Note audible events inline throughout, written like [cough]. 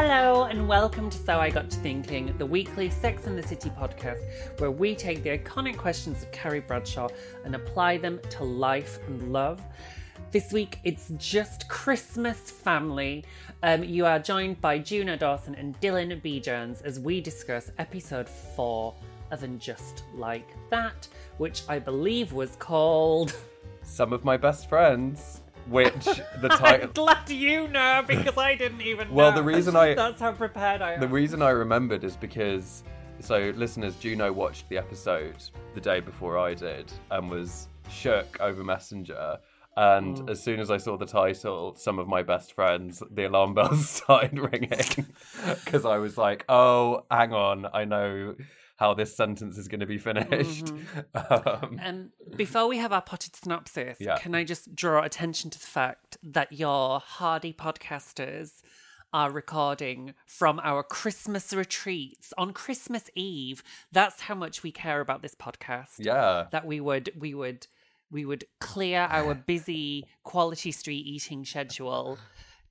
Hello, and welcome to So I Got to Thinking, the weekly Sex and the City podcast, where we take the iconic questions of Carrie Bradshaw and apply them to life and love. This week, it's just Christmas family. Um, you are joined by Juno Dawson and Dylan B. Jones as we discuss episode four of And Just Like That, which I believe was called. Some of my best friends, which the title. [laughs] I'm glad you know because I didn't even Well, know. the reason I- [laughs] That's how prepared I am. The reason I remembered is because, so listeners, Juno watched the episode the day before I did and was shook over Messenger. And Mm. as soon as I saw the title, some of my best friends, the alarm [laughs] bells started ringing because I was like, "Oh, hang on, I know how this sentence is going to be finished." Mm-hmm. [laughs] Um, Um, before we have our potted synopsis, Yeah. can I just draw attention to the fact that your hardy podcasters are recording from our Christmas retreats on Christmas Eve? That's how much we care about this podcast. yeah, That we would we would we would clear our [laughs] busy quality street eating schedule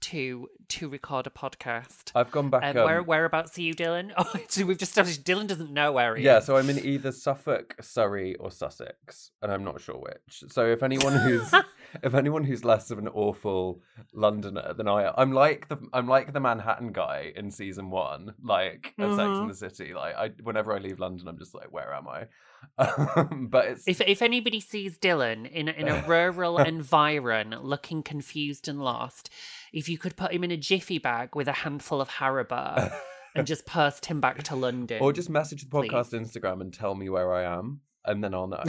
to to record a podcast. I've gone back. Um, um, where whereabouts are you, Dylan? [laughs] Oh, so we've just established Dylan doesn't know where he is. Yeah, is. so I'm in either Suffolk, Surrey, or Sussex, and I'm not sure which. So if anyone who's [laughs] if anyone who's less of an awful Londoner than I, I'm like the I'm like the Manhattan guy in season one, like of Sex Mm-hmm. and the City. Like I, whenever I leave London, I'm just like, where am I? [laughs] Um, but it's If if anybody sees Dylan in a, in a [laughs] rural environ, looking confused and lost, if you could put him in a jiffy bag with a handful of Haribo and just [laughs] post him back to London, or just message the podcast please. Instagram and tell me where I am, and then I'll know.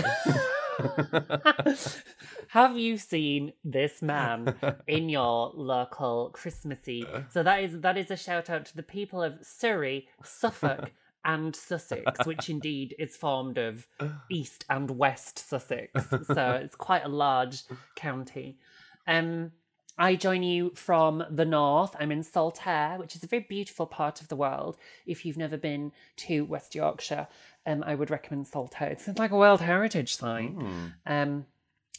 [laughs] Have you seen this man in [laughs] your local Christmassy? So that is that is a shout out to the people of Surrey, Suffolk, and Sussex, which [laughs] indeed is formed of East and West Sussex. So it's quite a large county. Um, I join you from the north. I'm in Saltaire, which is a very beautiful part of the world. If you've never been to West Yorkshire, um, I would recommend Saltaire. It's like a World Heritage Site. Um,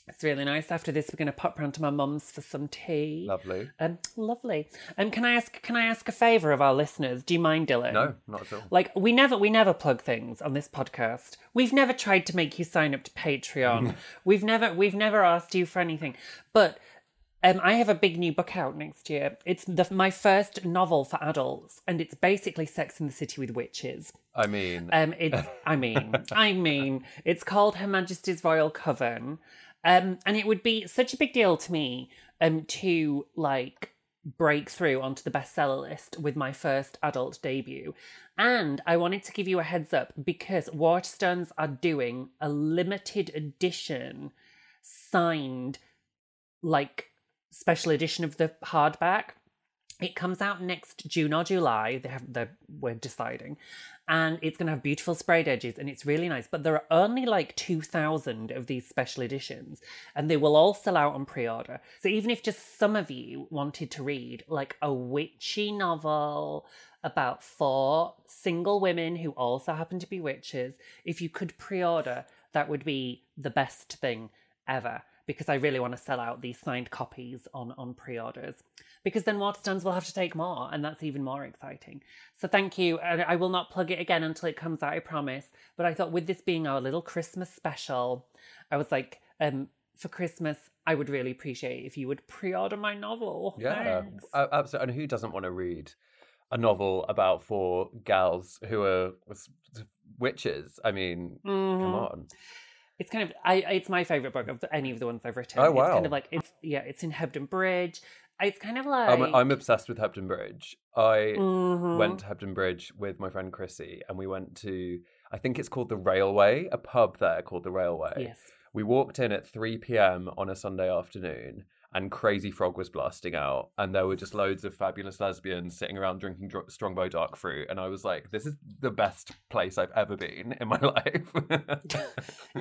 it's really nice. After this, we're going to pop round to my mum's for some tea. Lovely. Um, lovely. Um, can I ask? Can I ask a favour of our listeners? Do you mind, Dylan? No, not at all. Like we never we never plug things on this podcast. We've never tried to make you sign up to Patreon. [laughs] we've never we've never asked you for anything. But um, I have a big new book out next year. It's the, my first novel for adults, and it's basically Sex in the City with witches. I mean, Um, it's I mean [laughs] I mean it's called Her Majesty's Royal Coven, um, and it would be such a big deal to me um to like break through onto the bestseller list with my first adult debut. And I wanted to give you a heads up because Waterstones are doing a limited edition signed like special edition of the hardback. It comes out next June or July. They have the we're deciding, and it's going to have beautiful sprayed edges, and it's really nice. But there are only like two thousand of these special editions, and they will all sell out on pre-order. So even if just some of you wanted to read like a witchy novel about four single women who also happen to be witches, if you could pre-order, that would be the best thing ever because I really want to sell out these signed copies on on pre-orders. Because then Waterstones will have to take more, and that's even more exciting. So thank you. And I will not plug it again until it comes out, I promise. But I thought with this being our little Christmas special, I was like, um, for Christmas, I would really appreciate if you would pre-order my novel. Yeah, a- absolutely. And who doesn't want to read a novel about four gals who are witches? I mean, come Mhm. on. It's kind of I. It's my favorite book of the, any of the ones I've written. Oh, It's kind of like it's yeah. It's in Hebden Bridge. It's kind of like I'm, I'm obsessed with Hebden Bridge. I Mhm. went to Hebden Bridge with my friend Chrissy, and we went to I think it's called the Railway, a pub there called the Railway. Yes. We walked in at 3 p.m. on a Sunday afternoon, and Crazy Frog was blasting out, and there were just loads of fabulous lesbians sitting around drinking dr- Strongbow Dark Fruit, and I was like, "This is the best place I've ever been in my [laughs] life."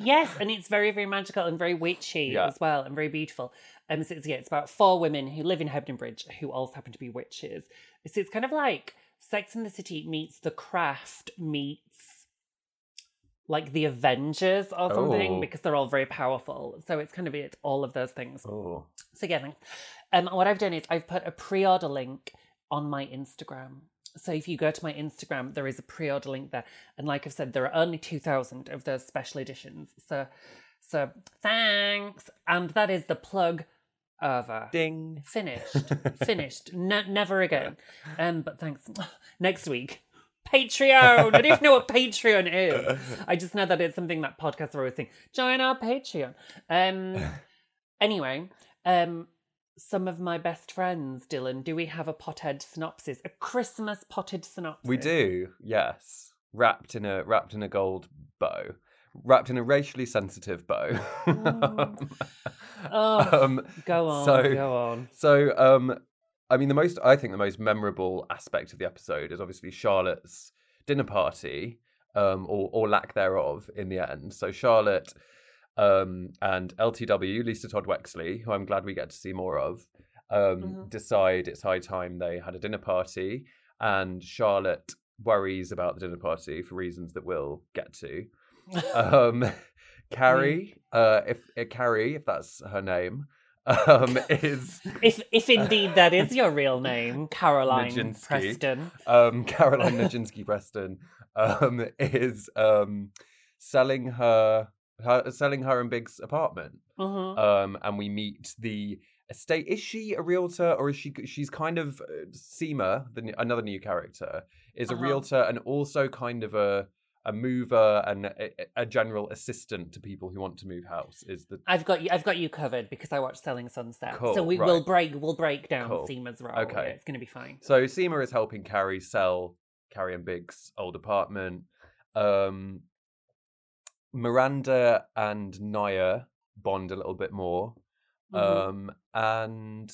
yes, and it's very, very magical and very witchy Yeah. as well, and very beautiful. Um, so it's, yeah, it's about four women who live in Hebden Bridge who also happen to be witches. So it's kind of like Sex in the City meets The Craft meets like the Avengers or something Oh. because they're all very powerful. So it's kind of it, all of those things. oh, So yeah, thanks. Um, what I've done is I've put a pre-order link on my Instagram. So if you go to my Instagram, there is a pre-order link there, and like I've said, there are only two thousand of those special editions. So, so thanks, and that is the plug over. ding! Finished, [laughs] finished. Ne- never again. Um, but thanks. [laughs] Next week, Patreon. I don't even know what [laughs] Patreon is. I just know that it's something that podcasts are always saying. Join our Patreon. Um. [laughs] Anyway, um, some of my best friends, Dylan. Do we have a potted synopsis? A Christmas potted synopsis? We do, yes. Wrapped in a wrapped in a gold bow, wrapped in a racially sensitive bow. [laughs] Oh, um, Go on. so- go on. So, um, I mean, the most I think the most memorable aspect of the episode is obviously Charlotte's dinner party, um, or or lack thereof in the end. So Charlotte, um, and LTW Lisa Todd Wexley, who I'm glad we get to see more of, um, Mhm. decide it's high time they had a dinner party, and Charlotte worries about the dinner party for reasons that we'll get to. [laughs] Um, Carrie, uh, if uh, Carrie, if that's her name, um, is If if indeed that is your real name, [laughs] Caroline Nijinsky. Preston. um, [laughs] Caroline [laughs] Nijinsky Preston um, is um, selling her, her selling her and Big's apartment, Mhm. um, and we meet the estate. Is she a realtor or is she? She's kind of uh, Seema, the, another new character, is a Uh-huh. realtor and also kind of a a mover and a, a general assistant to people who want to move house. Is the I've got you. I've got you covered because I watched Selling Sunset. so Cool, we will break. We'll break down Cool. Seema's role. Okay. It's going to be fine. So Seema is helping Carrie sell Carrie and Big's old apartment. Um, Miranda and Nya bond a little bit more. Mhm. Um, and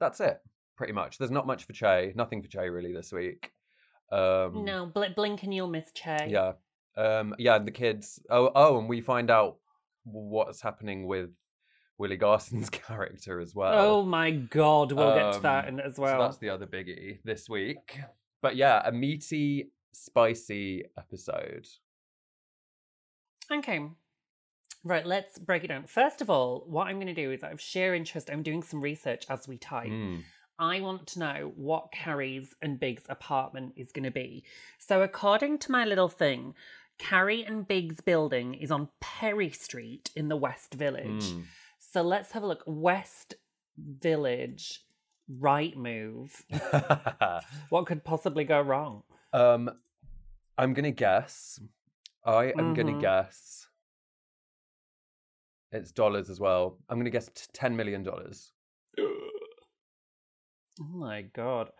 that's it, pretty much. There's not much for Che. Nothing for Che really this week. Um, no, bl- blink and you'll miss Che. Yeah. Um, yeah, and the kids. Oh, oh, and we find out what's happening with Willie Garson's [laughs] character as well. Oh my god, we'll get to that Um, in, as So well. that's the other biggie this week. But yeah, a meaty, spicy episode. Okay. Right, let's break it down. First of all, what I'm going to do is out of sheer interest, I'm doing some research as we type. Mm. I want to know what Carrie's and Big's apartment is going to be. So, according to my little thing, Carrie and Big's building is on Perry Street in the West Village. Mm. So, let's have a look. West Village, Rightmove. [laughs] What could possibly go wrong? um, I'm gonna guess. I am gonna Mhm. guess. It's dollars as well. I'm gonna guess ten million dollars. Oh my god.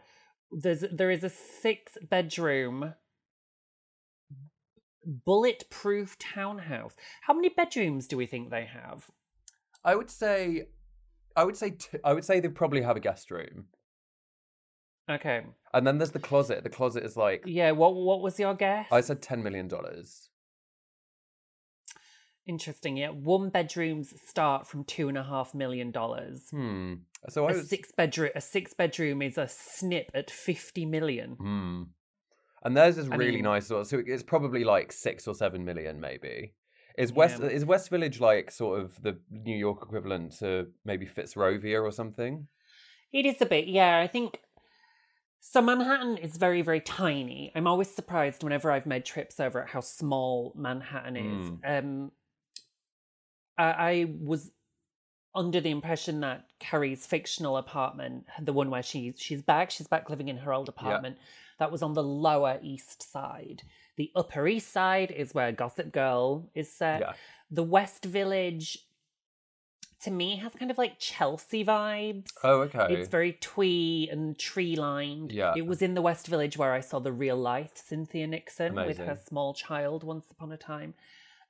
There's there is a six bedroom bulletproof townhouse. How many bedrooms do we think they have? I would say, I would say, t- I would say they probably have a guest room, Okay. and then there's the closet. The closet is like Yeah, what what was your guess? I said ten million dollars. Interesting, yeah. One bedrooms start from two and a half million dollars. Hmm. So I A was. six bedroom a six bedroom is a snip at fifty million. Hmm. And theirs is I really mean- nice. So it's probably like six or seven million, maybe. Is West Yeah. is West Village like sort of the New York equivalent to maybe Fitzrovia or something? It is a bit, yeah. I think so. Manhattan is very, very tiny. I'm always surprised whenever I've made trips over at how small Manhattan is. Um, I, I was under the impression that Carrie's fictional apartment, the one where she's she's back, she's back living in her old apartment, that was on the lower east side. The upper east side is where Gossip Girl is set. Yeah. The West Village, to me, has kind of like Chelsea vibes. Oh, okay. It's very twee and tree lined. Yeah. It was in the West Village where I saw the real life Cynthia Nixon with her small child once upon a time.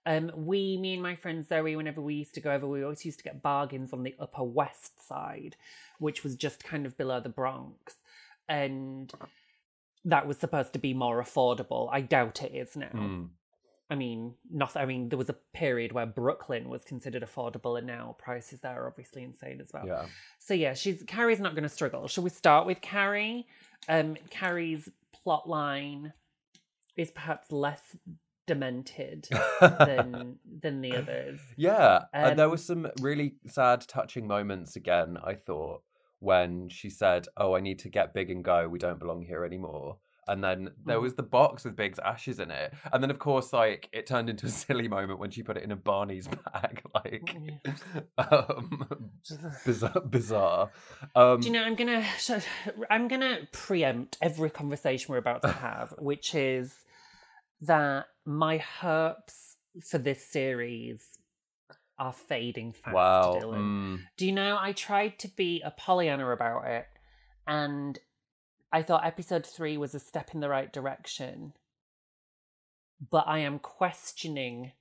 Um, we, me and my friend Zoe, whenever we used to go over, we always used to get bargains on the Upper West Side, which was just kind of below the Bronx. And that was supposed to be more affordable. I doubt it is now. Mm. I mean, not. I mean, there was a period where Brooklyn was considered affordable, and now prices there are obviously insane as well. Yeah. So yeah, she's Carrie's not going to struggle. Shall we start with Carrie? Um, Carrie's plot line is perhaps less demented than [laughs] than the others. Yeah, and there Um, were some really sad, touching moments again. I thought when she said, "Oh, I need to get big and go. We don't belong here anymore." And then there Mm. was the box with Big's ashes in it, and then of course, like it turned into a [laughs] silly moment when she put it in a Barney's bag, [laughs] like um, bizarre. bizarre. Um, Do you know? I'm gonna I'm gonna preempt every conversation we're about to have, which is that my hopes for this series are fading fast. wow. Dylan. mm, Do you know, I tried to be a Pollyanna about it, and I thought episode three was a step in the right direction. But I am questioning.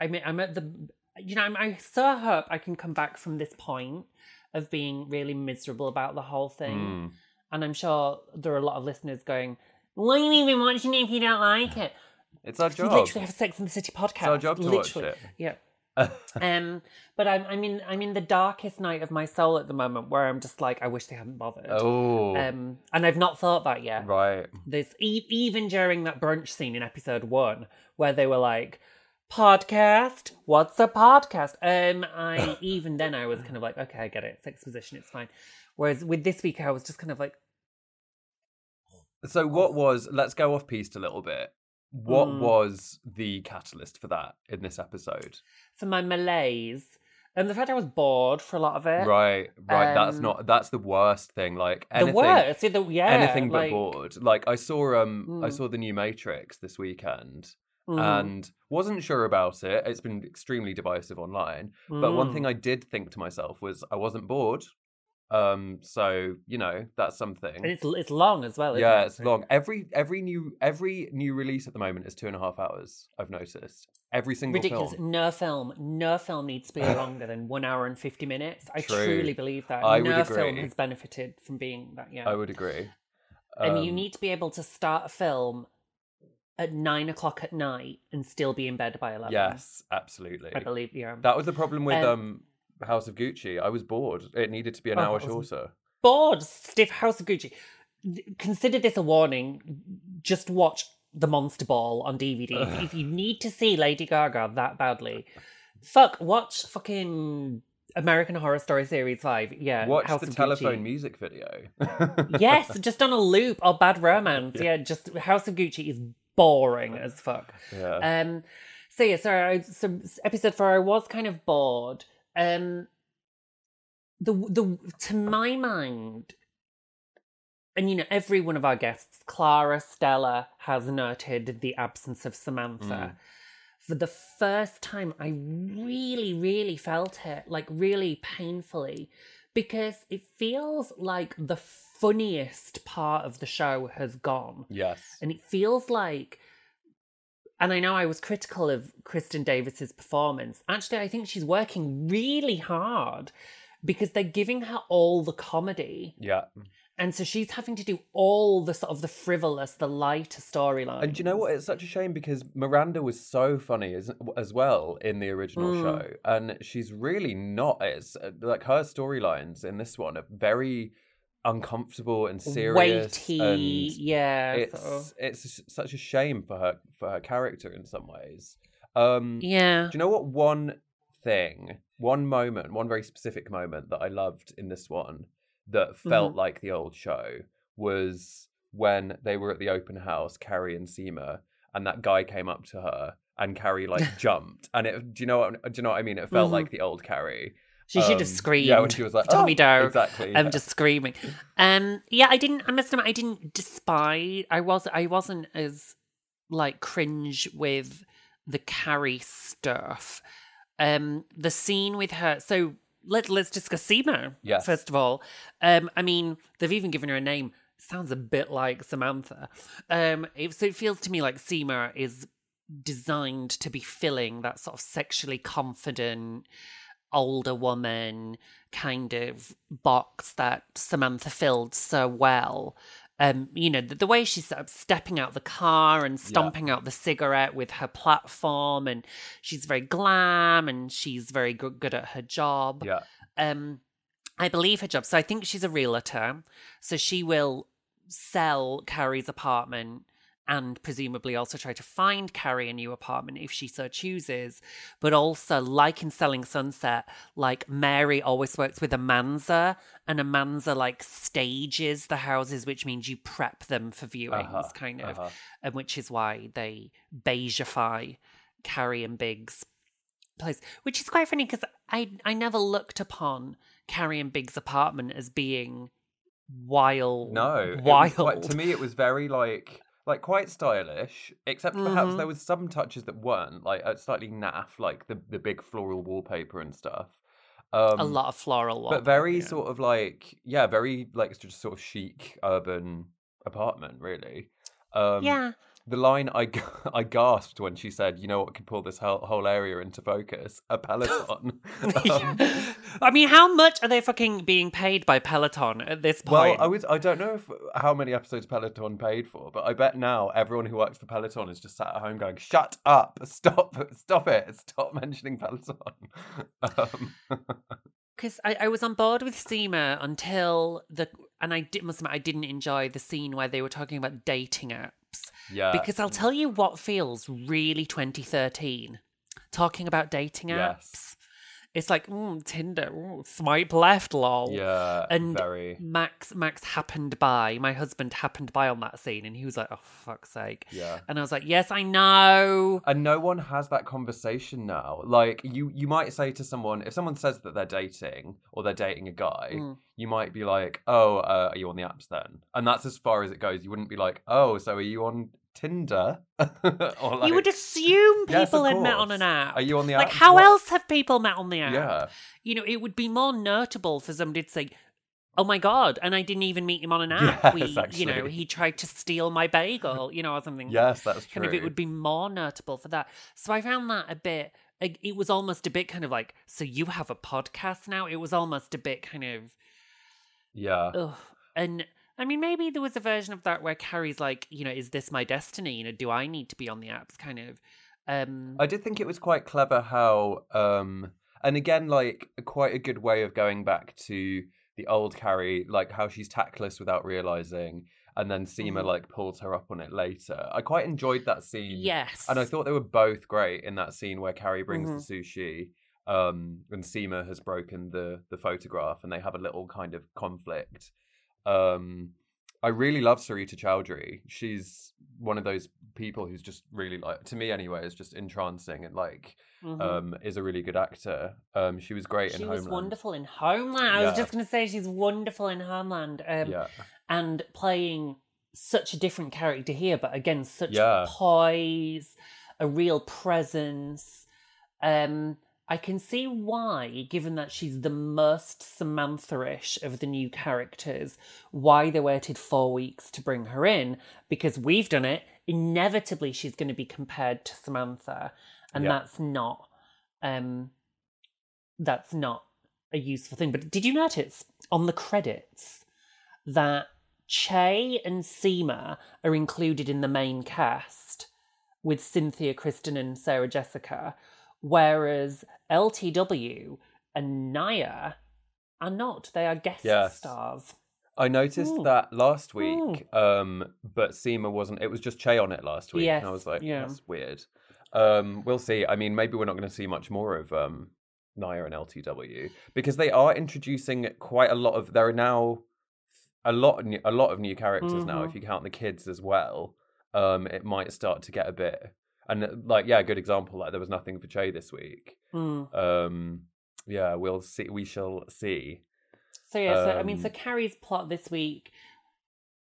I mean, I'm at the. You know, I'm, I so hope I can come back from this point of being really miserable about the whole thing. mm. And I'm sure there are a lot of listeners going, Why are you even watching it if you don't like it? It's our We job. literally have a Sex and the City podcast. It's our job to watch literally. it. Yeah. [laughs] Um, but I'm I'm in I'm in the darkest night of my soul at the moment, where I'm just like, I wish they hadn't bothered. oh, Um, and I've not thought that yet. right. There's e- even during that brunch scene in episode one, where they were like, "Podcast? What's a podcast?" Um, I [laughs] even then I was kind of like, "Okay, I get it. It's exposition. It's fine." Whereas with this week, I was just kind of like, So what was let's go off piste a little bit. What Mm. was the catalyst for that in this episode? for my malaise, and the fact I was bored for a lot of it. Right, right. that's Um, not that's the worst thing. Like The worst, yeah, the, yeah, anything but like, bored. Like I saw um I Mm. saw the new Matrix this weekend mhm, and wasn't sure about it. It's been extremely divisive online. But one thing mm. I did think to myself was I wasn't bored. Um so, you know, that's something. and it's it's long as well. Isn't yeah, it? it's long. Every every new every new release at the moment is two and a half hours. I've noticed every single Ridiculous. film. No film, no film needs to be [laughs] longer than one hour and fifty minutes. I True. truly believe that. I would no film has benefited from being that. Yeah, I would agree. and you Um, need to be able to start a film at nine o'clock at night and still be in bed by eleven. Yes, absolutely. I believe. Yeah, That was the problem with Um, um, House of Gucci. I was bored. It needed to be an Oh, hour shorter. bored. Stiff House of Gucci. Consider this a warning. Just watch the Monster Ball on DVD. If- if you need to see Lady Gaga that badly, fuck, watch fucking American Horror Story Series Five. Yeah, Watch House the of telephone Gucci. music video. yes, [laughs] just on a loop or Bad Romance. Yeah. just House of Gucci is boring as fuck. Yeah. Um, so yeah, sorry. I, so episode four, I was kind of bored. Um, the the to my mind, and you know, every one of our guests, Clara, Stella, has noted the absence of Samantha. For the first time, I really, really felt it, like really painfully, because it feels like the funniest part of the show has gone. yes. And it feels like, and I know I was critical of Kristin Davis's performance. Actually, I think she's working really hard because they're giving her all the comedy. Yeah. And so she's having to do all the sort of the frivolous, the lighter storyline. And do you know what? It's such a shame because Miranda was so funny as as well in the original Mm. show, and she's really not. It's uh, like her storylines in this one are very uncomfortable and serious. weighty. and yeah. it's sort of- it's such a shame for her for her character in some ways. Um, yeah. Do you know what one thing, one moment, one very specific moment that I loved in this one that felt Mm-hmm. like the old show was when they were at the open house, Carrie and Seema, and that guy came up to her and Carrie like [laughs] jumped. And it do you know what do you know what I mean? It felt Mhm. like the old Carrie. She should Um, have screamed. Yeah, when she was like, Tommy "Oh!" Doe. Exactly. I'm yeah. just screaming. Um, yeah, I didn't. I must admit, I didn't despise. I was. I wasn't as like cringe with the Carrie stuff. Um, the scene with her. So let let's discuss Seema. Yes. First of all, um, I mean, they've even given her a name. Sounds a bit like Samantha. Um, it, so it feels to me like Seema is designed to be filling that sort of sexually confident older woman kind of box that Samantha filled so well. Um, you know, the, the way she's sort of stepping out the car and stomping out the cigarette with her platform, and she's very glam and she's very good, good at her job. Yeah. Um, I believe her job. So I think she's a realtor. So she will sell Carrie's apartment and presumably also try to find Carrie a new apartment if she so chooses. But also, like in Selling Sunset, like Mary always works with Amanza, and Amanza like stages the houses, which means you prep them for viewings, Uh-huh, kind of, uh-huh. and which is why they beigeify Carrie and Biggs place, which is quite funny because I I never looked upon Carrie and Biggs' apartment as being wild. No, it was wild. to me, it was very like like quite stylish. Except perhaps Mhm. there was some touches that weren't like uh, slightly naff, like the the big floral wallpaper and stuff. Um, a lot of floral, but very yeah. sort of like yeah, very like just sort of chic urban apartment, really. Um, yeah. The line I, [laughs] I gasped when she said, "You know what could pull this whole, whole area into focus? A Peloton." [laughs] Um, I mean, how much are they fucking being paid by Peloton at this point? Well? I was I don't know if how many episodes Peloton paid for, but I bet now everyone who works for Peloton is just sat at home going, "Shut up! [laughs] Stop! Stop it! Stop mentioning Peloton." um, because I, I was on board with Seema until the and I did, must admit I didn't enjoy the scene where they were talking about dating apps yeah, because I'll tell you what feels really 2013 talking about dating apps. Yes. It's like mm, Tinder, ooh, swipe left, lol. yeah, and very Max Max happened by. My husband happened by on that scene, and he was like, "Oh fuck's sake!" yeah. And I was like, "Yes, I know." And no one has that conversation now. Like you, you might say to someone if someone says that they're dating or they're dating a guy, Mm. you might be like, "Oh, uh, are you on the apps then?" And that's as far as it goes. You wouldn't be like, "Oh, so are you on Tinder?" [laughs] or like, you would assume [laughs] Yes, people had met on an app. Are you on the app? like, how What- else have people met on the app? Yeah. You know, it would be more notable for somebody to say, "Oh my god!" And I didn't even meet him on an app. [laughs] Yes, we, you know, he tried to steal my bagel, you know, or something. Yes, that's true. kind of it would be more notable for that. So I found that a bit. It was almost a bit kind of like, so you have a podcast now. It was almost a bit kind of, Yeah. ugh. And I mean, maybe there was a version of that where Carrie's like, you know, is this my destiny? You know, do I need to be on the apps? Kind of. Um, I did think it was quite clever how, um, and again, like quite a good way of going back to the old Carrie, like how she's tactless without realizing, and then Seema Mhm. like pulls her up on it later. I quite enjoyed that scene. yes. And I thought they were both great in that scene where Carrie brings Mhm. the sushi, um, and Seema has broken the the photograph, and they have a little kind of conflict. Um, I really love Sarita Choudhury. She's one of those people who's just really like, to me anyway, is just entrancing and like, Mhm. um, is a really good actor. Um, she was great she in was Homeland. wonderful in Homeland. I was just going to say she's wonderful in Homeland. Um, yeah, and playing such a different character here, but again, such Yeah. poise, a real presence. Um, I can see why, given that she's the most Samantha-ish of the new characters, why they waited four weeks to bring her in. Because we've done it. Inevitably, she's going to be compared to Samantha, and Yeah. that's not. Um, that's not a useful thing. But did you notice on the credits that Che and Seema are included in the main cast with Cynthia Kristin and Sarah Jessica, whereas LTW and Nya are not. They are guest Yes. stars. I noticed that last week, um, but Seema wasn't. It was just Che on it last week. and I was like, yeah. that's weird. Um, we'll see. I mean, maybe we're not going to see much more of um, Nya and LTW because they are introducing quite a lot of. There are now a lot, new, a lot of new characters now. Mm-hmm. If you count the kids as well, um, it might start to get a bit. And uh, like, yeah, a good example. Like, there was nothing for Che this week. Mm. Um, yeah, we'll see. We shall see. So yeah, so I mean, so Um, Carrie's plot this week,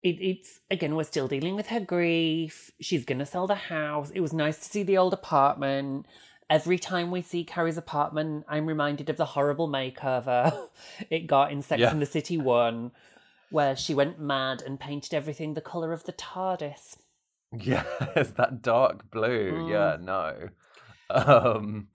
it, it's again we're still dealing with her grief. She's gonna sell the house. It was nice to see the old apartment. Every time we see Carrie's apartment, I'm reminded of the horrible makeover [laughs] it got in Sex Yeah. and the City One, where she went mad and painted everything the color of the TARDIS. Yes, [laughs] that dark blue. Mm. Yeah, no. Um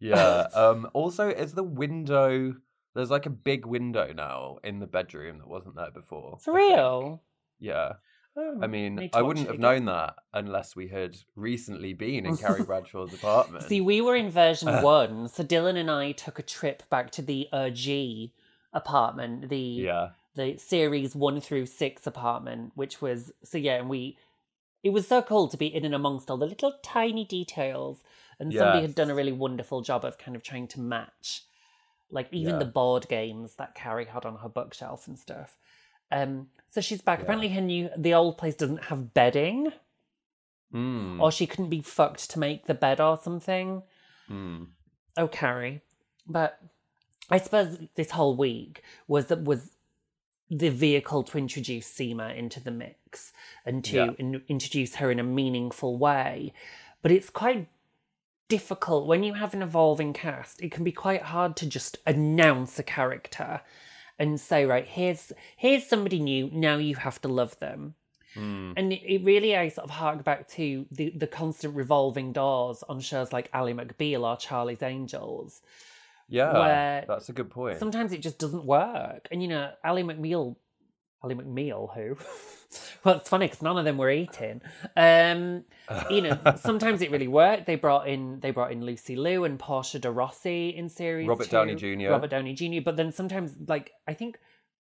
yeah. [laughs] Um also is the window there's like a big window now in the bedroom that wasn't there before. For real? Yeah. Oh, I mean, I wouldn't have again. known that unless we had recently been in Carrie Bradshaw's [laughs] apartment. See, we were in version one, so Dylan and I took a trip back to the uh, G apartment, the yeah. the series one through six apartment, which was so yeah, and we it was so cool to be in and amongst all the little tiny details, and somebody had done a really wonderful job of kind of trying to match, like even Yeah. the board games that Carrie had on her bookshelf and stuff. Um, so she's back. Apparently, her new the old place doesn't have bedding, Mm. or she couldn't be fucked to make the bed or something. Mm. Oh, Carrie. But I suppose this whole week was that was the vehicle to introduce Seema into the mix and to Yeah. in- introduce her in a meaningful way. But it's quite difficult when you have an evolving cast. It can be quite hard to just announce a character and say, right, here's here's somebody new. Now you have to love them. Mm. And it, really, I sort of hark back to the, the constant revolving doors on shows like Ally McBeal or Charlie's Angels. Yeah. That's a good point. Sometimes it just doesn't work. And, you know, Ally McBeal, Ally McBeal, who? [laughs] well, it's funny because none of them were eating. Um, you know, [laughs] sometimes it really worked. They brought in they brought in Lucy Liu and Portia de Rossi in series Robert two. Downey Jr.. Robert Downey Jr. But then sometimes, like I think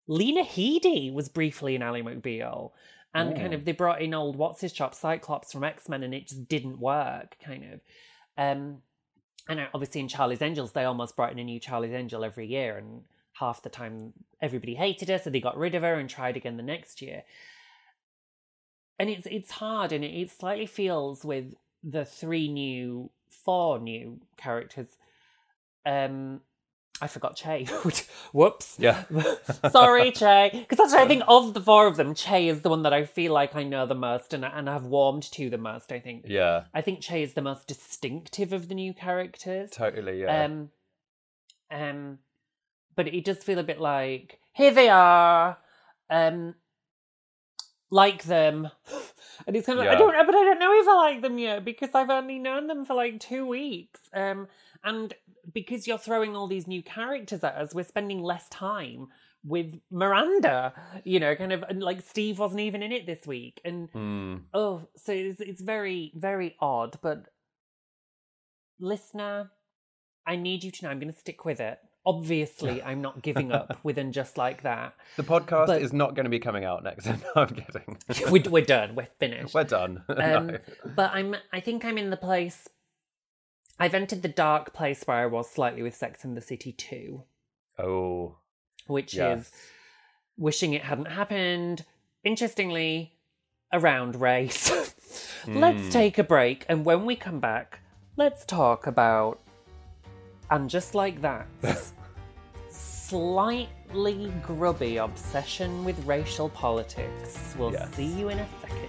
Lena Headey was briefly in Ally McBeal, and kind of they brought in old what's his chop Cyclops from X Men, and it just didn't work. Kind of. Um, and uh, obviously in Charlie's Angels, they almost brought in a new Charlie's Angel every year, and half the time everybody hated her, so they got rid of her and tried again the next year. And it's it's hard, and it, it slightly feels with the three new, four new characters. Um, I forgot Che. [laughs] Whoops. Yeah. [laughs] Sorry, [laughs] Che. Because actually, I think of the four of them, Che is the one that I feel like I know the most and, and have warmed to the most. I think. yeah. I think Che is the most distinctive of the new characters. Totally. Yeah. Um, um, but it does feel a bit like here they are, um, like them, and it's kind of I don't, but I don't know if I like them yet because I've only known them for like two weeks. Um, and because you're throwing all these new characters at us, we're spending less time with Miranda. You know, kind of and like Steve wasn't even in it this week, and Mm. Oh, so it's it's very very odd, but listener, I need you to know I'm going to stick with it. Obviously, I'm not giving up [laughs] within just like that. The podcast But- is not going to be coming out next. [laughs] no, I'm kidding. [laughs] We're, we're done. We're finished. We're done. Um, No. But I'm. I think I'm in the place. I've entered the dark place where I was slightly with Sex in the City too, Oh, which yes. is wishing it hadn't happened. Interestingly, around race. [laughs] let's Hmm. take a break, and when we come back, let's talk about. And just like that, [laughs] slightly grubby obsession with racial politics. We'll Yes. see you in a second.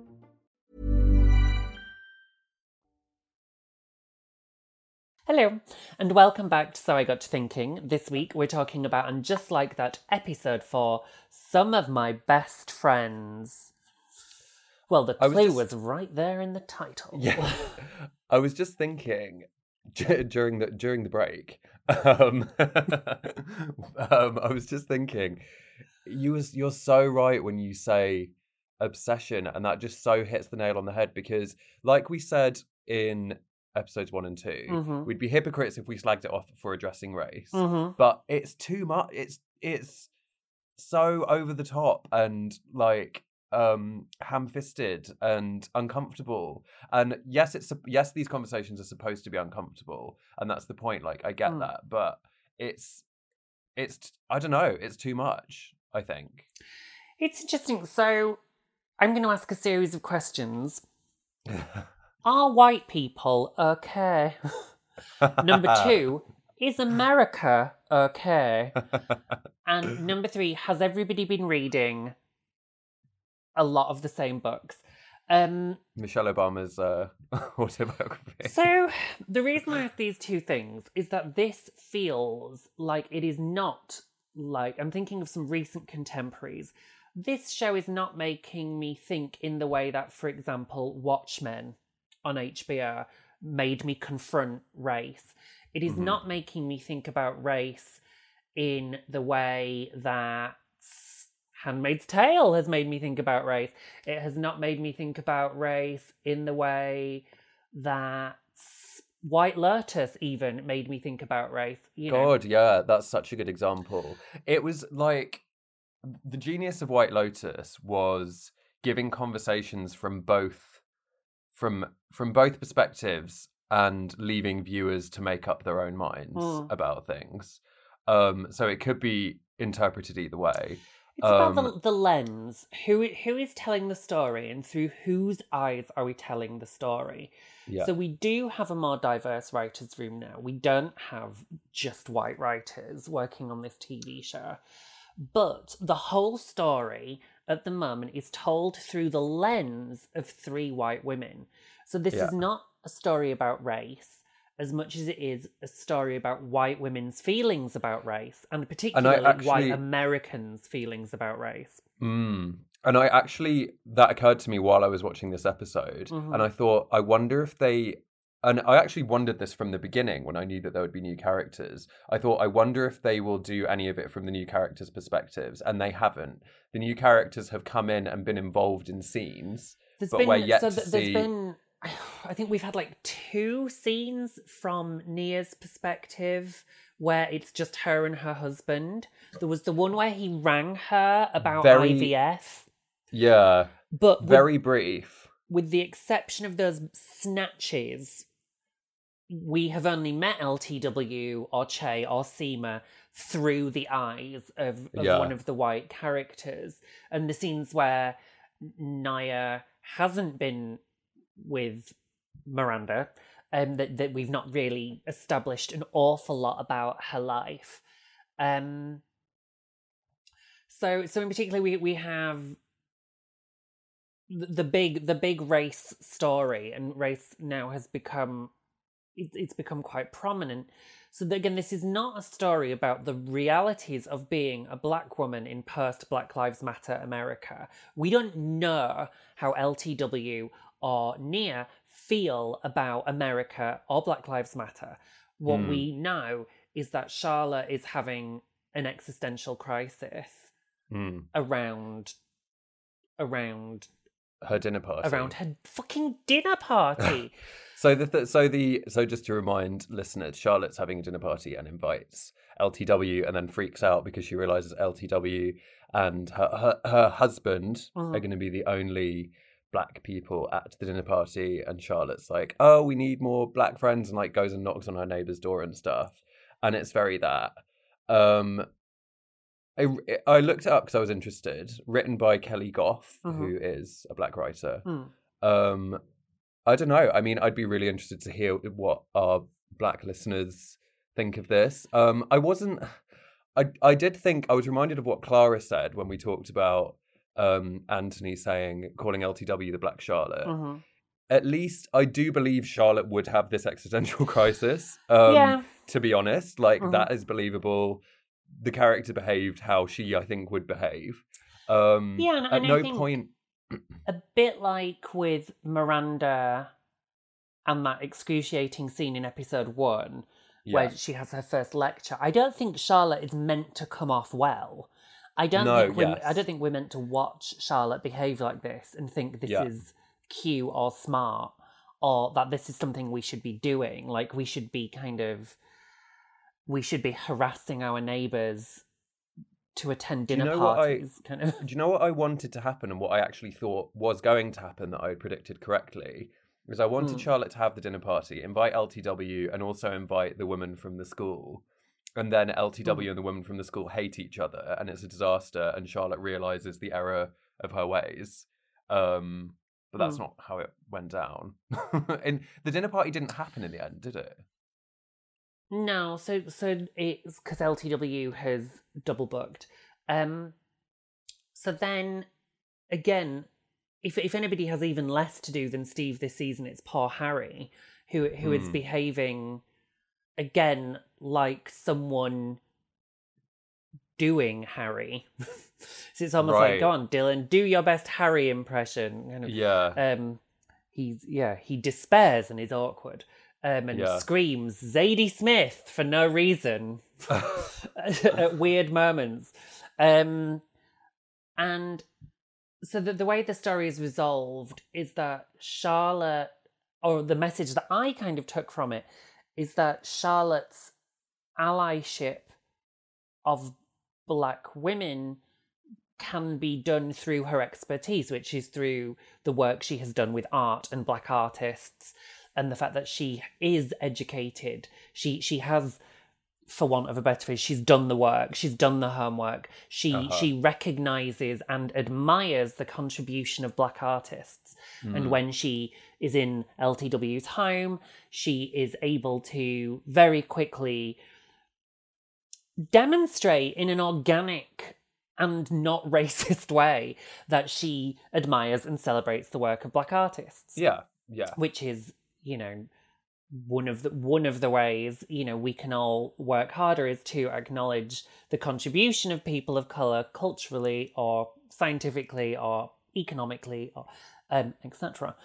Hello, and welcome back to So I Got to Thinking. This week we're talking about, and just like that, episode four some of my best friends. Well, the I was clue just- was right there in the title. Yeah, [laughs] I was just thinking d- during the during the break. Um, [laughs] um, I was just thinking, you was you're so right when you say obsession, and that just so hits the nail on the head because, like we said in episodes one and 2 Mhm. we'd be hypocrites if we slagged it off for addressing race. Mhm. But it's too much. It's it's so over the top and like um ham-fisted and uncomfortable and yes it's yes these conversations are supposed to be uncomfortable and that's the point like i get Mm. that but it's it's i don't know it's too much i think It's interesting. So I'm going to ask a series of questions. [laughs] Are white people okay? [laughs] Number two, is America okay? And number three, has everybody been reading a lot of the same books? Um, michelle obama's uh [laughs] autobiography so the reason I have these two things is that this feels like it is not like I'm thinking of some recent contemporaries. This show is not making me think in the way that, for example, Watchmen on HBO made me confront race. It is Mhm. not making me think about race in the way that Handmaid's Tale has made me think about race. It has not made me think about race in the way that White Lotus even made me think about race. You know? God, yeah, that's such a good example. It was like the genius of White Lotus was giving conversations from both from from both perspectives and leaving viewers to make up their own minds Mm. about things. Um, so it could be interpreted either way. It's about the, Um, the lens. Who who is telling the story, and through whose eyes are we telling the story? Yeah. So we do have a more diverse writers' room now. We don't have just white writers working on this TV show, but the whole story at the moment is told through the lens of three white women. So this Yeah. is not a story about race as much as it is a story about white women's feelings about race and particularly actually- white Americans' feelings about race. Mm. And I actually, that occurred to me while I was watching this episode. Mhm. And I thought, I wonder if they, and I actually wondered this from the beginning when I knew that there would be new characters. I thought, I wonder if they will do any of it from the new characters' perspectives. And they haven't. The new characters have come in and been involved in scenes, There's but been we're yet so to th- see. there's been I think we've had like two scenes from Nia's perspective where it's just her and her husband. There was the one where he rang her about Very- IVF, Yeah, but with, very brief. with the exception of those snatches, we have only met LTW or Che or Seema through the eyes of, of Yeah. one of the white characters. And the scenes where Nya hasn't been with Miranda, um, that, that we've not really established an awful lot about her life. Um, so, so in particular, we we have the big the big race story, and race now has become it's become quite prominent. So again, this is not a story about the realities of being a black woman in post Black Lives Matter America. We don't know how LTW or Nia feel about America or Black Lives Matter. What Hmm. we know is that Charlotte is having an existential crisis Mm. around around Her dinner party. around her fucking dinner party. [laughs] So the th- so the so just to remind listeners, Charlotte's having a dinner party and invites LTW, and then freaks out because she realizes LTW and her her, her husband are going to be the only black people at the dinner party, and Charlotte's like, "Oh, we need more black friends," and like goes and knocks on her neighbor's door and stuff, and it's very that. Um, I, I looked it up because I was interested. Written by Keli Goff, Mhm. who is a black writer. Hmm. Um, I don't know. I mean, I'd be really interested to hear what our black listeners think of this. Um, I wasn't. I I did think I was reminded of what Clara said when we talked about um Anthony saying calling LTW the Black Charlotte. Mhm. At least I do believe Charlotte would have this existential [laughs] crisis. Um, Yeah. To be honest, like Mhm. that is believable. The character behaved how she, I think, would behave. Um, Yeah, and- at no think- point. [clears throat] a bit like with Miranda and that excruciating scene in episode one Yeah. where she has her first lecture. I don't think Charlotte is meant to come off well. I don't No, think we're, I don't think we're meant to watch Charlotte behave like this and think this Yeah. is cute or smart or that this is something we should be doing. Like we should be kind of we should be harassing our neighbours to attend Do you dinner know what I- parties. Kind of Do you know what I wanted to happen and what I actually thought was going to happen that I had predicted correctly? Was I wanted Hmm. Charlotte to have the dinner party, invite LTW, and also invite the woman from the school. And then LTW Hmm. and the woman from the school hate each other, and it's a disaster. And Charlotte realizes the error of her ways. Um, but that's Hmm. not how it went down. [laughs] and the dinner party didn't happen in the end, did it? No, so so it's because LTW has double booked. Um, so then again, if if anybody has even less to do than Steve this season, it's poor Harry, who who is Hmm. behaving again like someone doing Harry. [laughs] so it's almost like, go on, Dylan, do your best Harry impression. Kind of, Yeah. um he's yeah he despairs and is awkward um and Yeah. screams zadie smith for no reason. At [laughs] [laughs] weird moments. Um and so the, the way the story is resolved is that charlotte or the message that i kind of took from it is that charlotte's allyship of black women can be done through her expertise, which is through the work she has done with art and black artists, and the fact that she is educated. She she has, for want of a better phrase, she's done the work. She's done the homework. She Uh-huh. she recognizes and admires the contribution of black artists. And when she is in LTW's home, she is able to very quickly demonstrate in an organic and not [laughs] racist way that she admires and celebrates the work of black artists yeah. Yeah. which is you know one of the one of the ways you know we can all work harder is to acknowledge the contribution of people of color culturally or scientifically or economically or um, etc.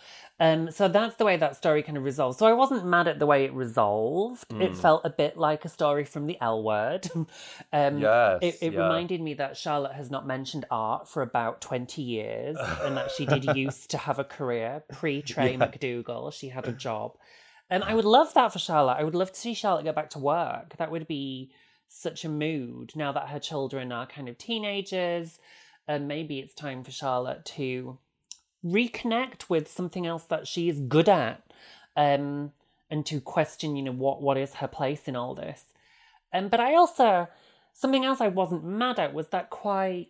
Um, so that's the way that story kind of resolves. So I wasn't mad at the way it resolved. It Mm. felt a bit like a story from the L word. [laughs] um, Yes, it, it yeah. reminded me that Charlotte has not mentioned art for about 20 years and that she did [laughs] used to have a career pre Trey Yeah. MacDougal. She had a [laughs] job. And I would love that for Charlotte. I would love to see Charlotte go back to work. That would be such a mood now that her children are kind of teenagers. And maybe it's time for Charlotte to reconnect with something else that she is good at um, and to question, you know, what, what is her place in all this. Um, but I also, something else I wasn't mad at was that quite,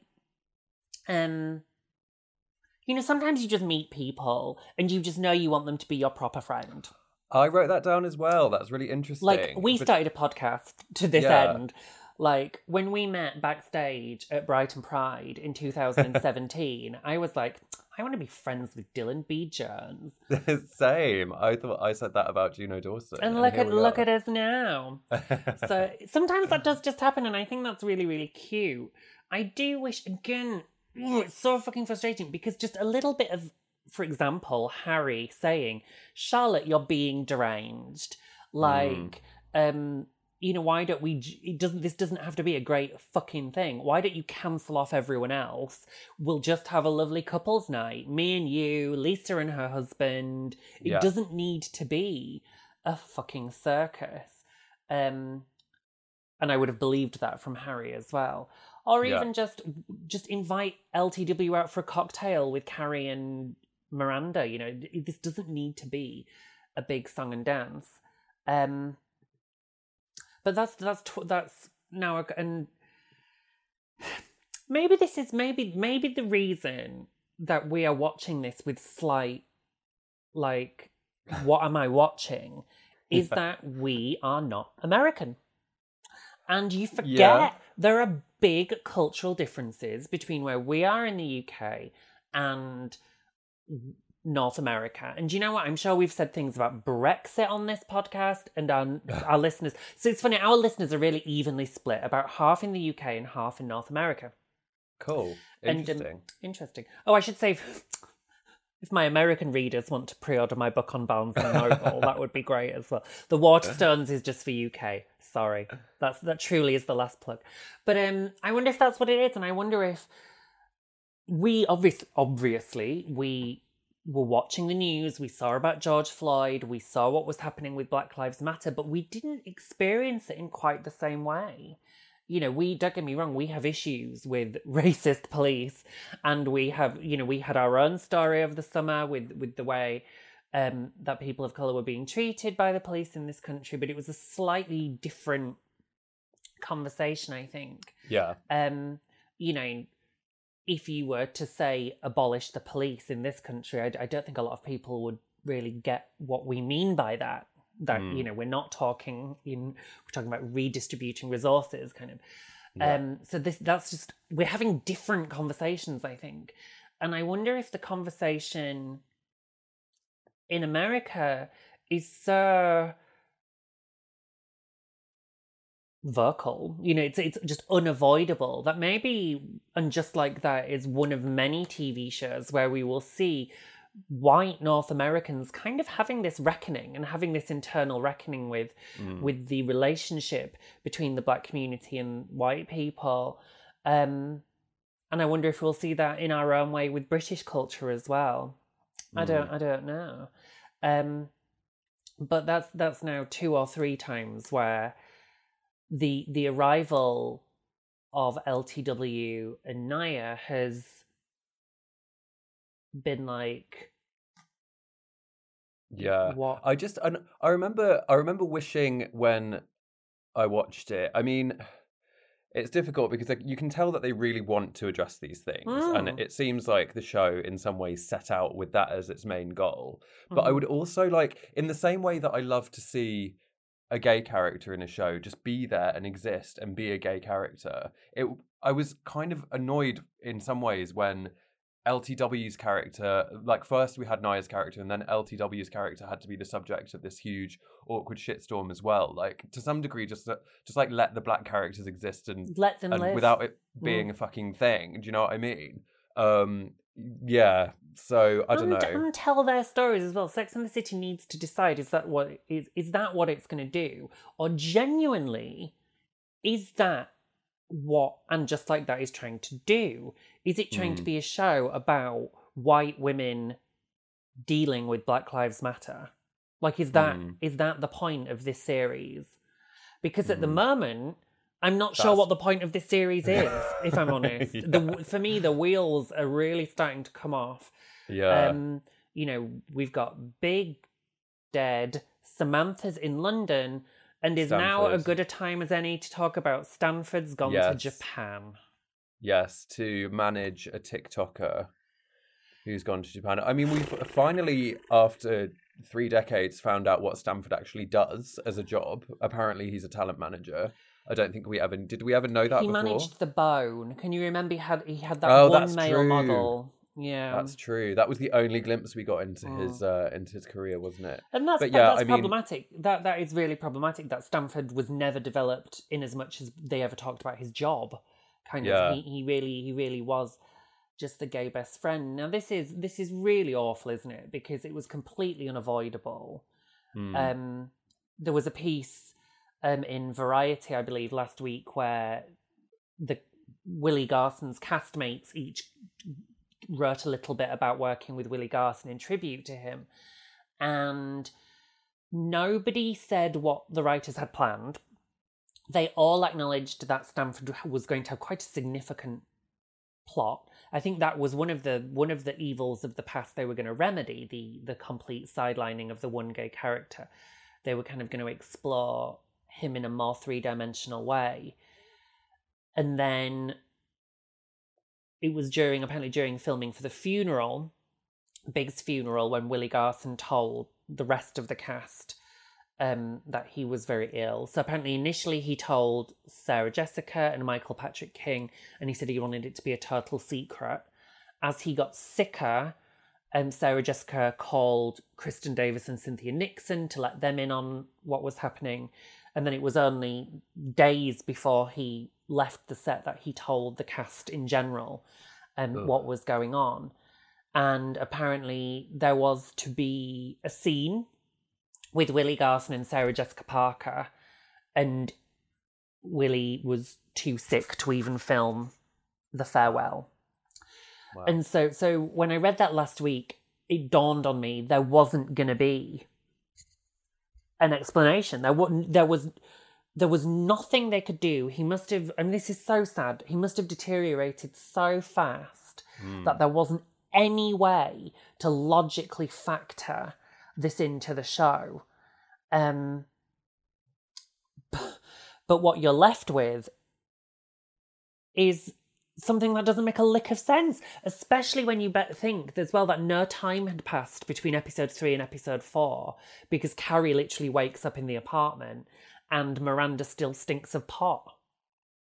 um, you know, sometimes you just meet people and you just know you want them to be your proper friend. I wrote that down as well. That's really interesting. Like we But- started a podcast to this Yeah. end. Like when we met backstage at Brighton Pride in 2017, I was like, I want to be friends with Dylan B. Jones. [laughs] Same. I thought I said that about Juno Dawson. And look at look at us now. [laughs] so sometimes that does just happen, and I think that's really really cute. I do wish again. oh, it's so fucking frustrating because just a little bit of, for example, Harry saying, "Charlotte, you're being deranged." Like, um, you know, why don't we? It doesn't. This doesn't have to be a great fucking thing. Why don't you cancel off everyone else? We'll just have a lovely couples night. Me and you, Lisa and her husband. It Yeah. doesn't need to be a fucking circus. Um, and I would have believed that from Harry as well. Or Yeah. even just just invite LTW out for a cocktail with Carrie and Miranda. You know, this doesn't need to be a big song and dance. Um, but that's that's that's now a- and maybe this is maybe maybe the reason that we are watching this with slight like what am I watching is that we are not American. And you forget Yeah. there are big cultural differences between where we are in the UK and North America. And you know what? I'm sure we've said things about Brexit on this podcast and our, [laughs] our listeners. So it's funny, our listeners are really evenly split, about half in the UK and half in North America. Cool. And, um, Interesting. interesting. Oh, I should say, if, if my American readers want to pre-order my book on Barnes and Noble, that would be great as well. The Waterstones is just for UK. Sorry, that's that truly is the last plug. But um, I wonder if that's what it is, and I wonder if we obviously, obviously, we were watching the news. We saw about George Floyd. We saw what was happening with Black Lives Matter, but we didn't experience it in quite the same way you know, we don't get me wrong, we have issues with [laughs] racist police, and we have, you know, we had our own story of the summer with with the way um, that people of color were being treated by the police in this country, but it was a slightly different conversation, I think. Yeah. Um, you know, if you were to say abolish the police in this country, I, I don't think a lot of people would really get what we mean by that. That Mm. you know, we're not talking in we're talking about redistributing resources, kind of. Yeah. Um, so this that's just we're having different conversations, I think, and I wonder if the conversation in America is so vocal. You know, it's it's just unavoidable that maybe and just like that is one of many TV shows where we will see white North Americans kind of having this reckoning and having this internal reckoning with Mm. with the relationship between the black community and white people. Um and I wonder if we'll see that in our own way with British culture as well. I don't I don't know. Um but that's that's now two or three times where the the arrival of LTW and Nya has been like Yeah. what I just and I remember I remember wishing when I watched it. I mean, it's difficult because like, you can tell that they really want to address these things, and Mm. it seems like the show in some ways set out with that as its main goal. But I Mhm. would also like, in the same way that I love to see a gay character in a show just be there and exist and be a gay character. It I was kind of annoyed in some ways when LTW's character, like first we had Nya's character, and then LTW's character had to be the subject of this huge awkward shitstorm as well. Like to some degree, just just like let the black characters exist and let them and live without it being Mm. a fucking thing. Do you know what I mean? Um, yeah. So I don't and, know. and tell their stories as well. Sex and the City needs to decide is that what is is that what it's going to do, or genuinely is that what and just like that is trying to do? Is it trying to Mm. be a show about white women dealing with Black Lives Matter? Like, is that is Mm. that the point of this series? Because at the Mm. moment. I'm not sure what the point of this series [laughs] is, if I'm honest. [laughs] The, for me, the wheels are really starting to come off. Yeah. Um, you know, we've got Big Dead, Samantha's in London, and is now a good a time as any to talk about Stanford's gone to Japan. Yes, to manage a TikToker who's gone to Japan. I mean, we've finally, after three decades, found out what Stanford actually does as a job. Apparently, he's a talent manager. I don't think we ever did. We ever know that he before? managed the bone. Can you remember he had he had that Oh, one male true. model Yeah. That's true. That was the only glimpse we got into Mm. his uh, into his career, wasn't it? And that's But yeah, that's I mean- problematic. That that is really problematic. That Stanford was never developed in as much as they ever talked about his job. Kind Yeah. of, he, he really he really was just the gay best friend. Now this is this is really awful, isn't it? Because it was completely unavoidable. Hmm. Um, there was a piece um, in Variety, I believe, last week where the Willie Garson's castmates each wrote a little bit about working with Willie Garson in tribute to him, and nobody said what the writers had planned. They all acknowledged that Stanford was going to have quite a significant plot. I think that was one of the one of the evils of the past they were going to remedy the the complete sidelining of the one gay character. They were kind of going to explore him in a more three dimensional way, and then it was during apparently during filming for the funeral, Big's funeral, when Willie Garson told the rest of the cast um, that he was very ill. So apparently, initially he told Sarah Jessica and Michael Patrick King, and he said he wanted it to be a total secret. As he got sicker, um, Sarah Jessica called Kristin Davis and Cynthia Nixon to let them in on what was happening. And then it was only days before he left the set that he told the cast in general um, Ugh. what was going on. And apparently, there was to be a scene with Willie Garson and Sarah Jessica Parker, and Willie was too sick to even film the farewell. Wow. And so, so when I read that last week, it dawned on me there wasn't going to be an explanation. There wasn't. There was. There was nothing they could do. He must have. I mean, this is so sad. He must have deteriorated so fast Hmm. that there wasn't any way to logically factor this into the show. Um, but what you're left with is something that doesn't make a lick of sense, especially when you think as well that no time had passed between episode three and episode four because Carrie literally wakes up in the apartment and Miranda still stinks of pot.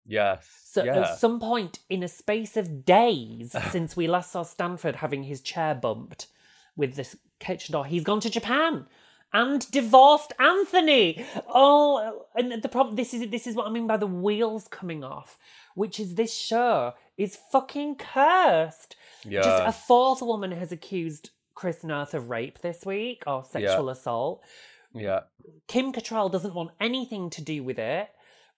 yes. So yeah. at some point in a space of days [sighs] since we last saw Stanford having his chair bumped with this kitchen door, he's gone to Japan and divorced Anthony. Oh, and the problem this is this is what I mean by the wheels coming off, which is this show is fucking cursed. Yeah. Just a fourth woman has accused Chris Noth of rape this week or sexual assault. yeah. Kim Cattrall doesn't want anything to do with it.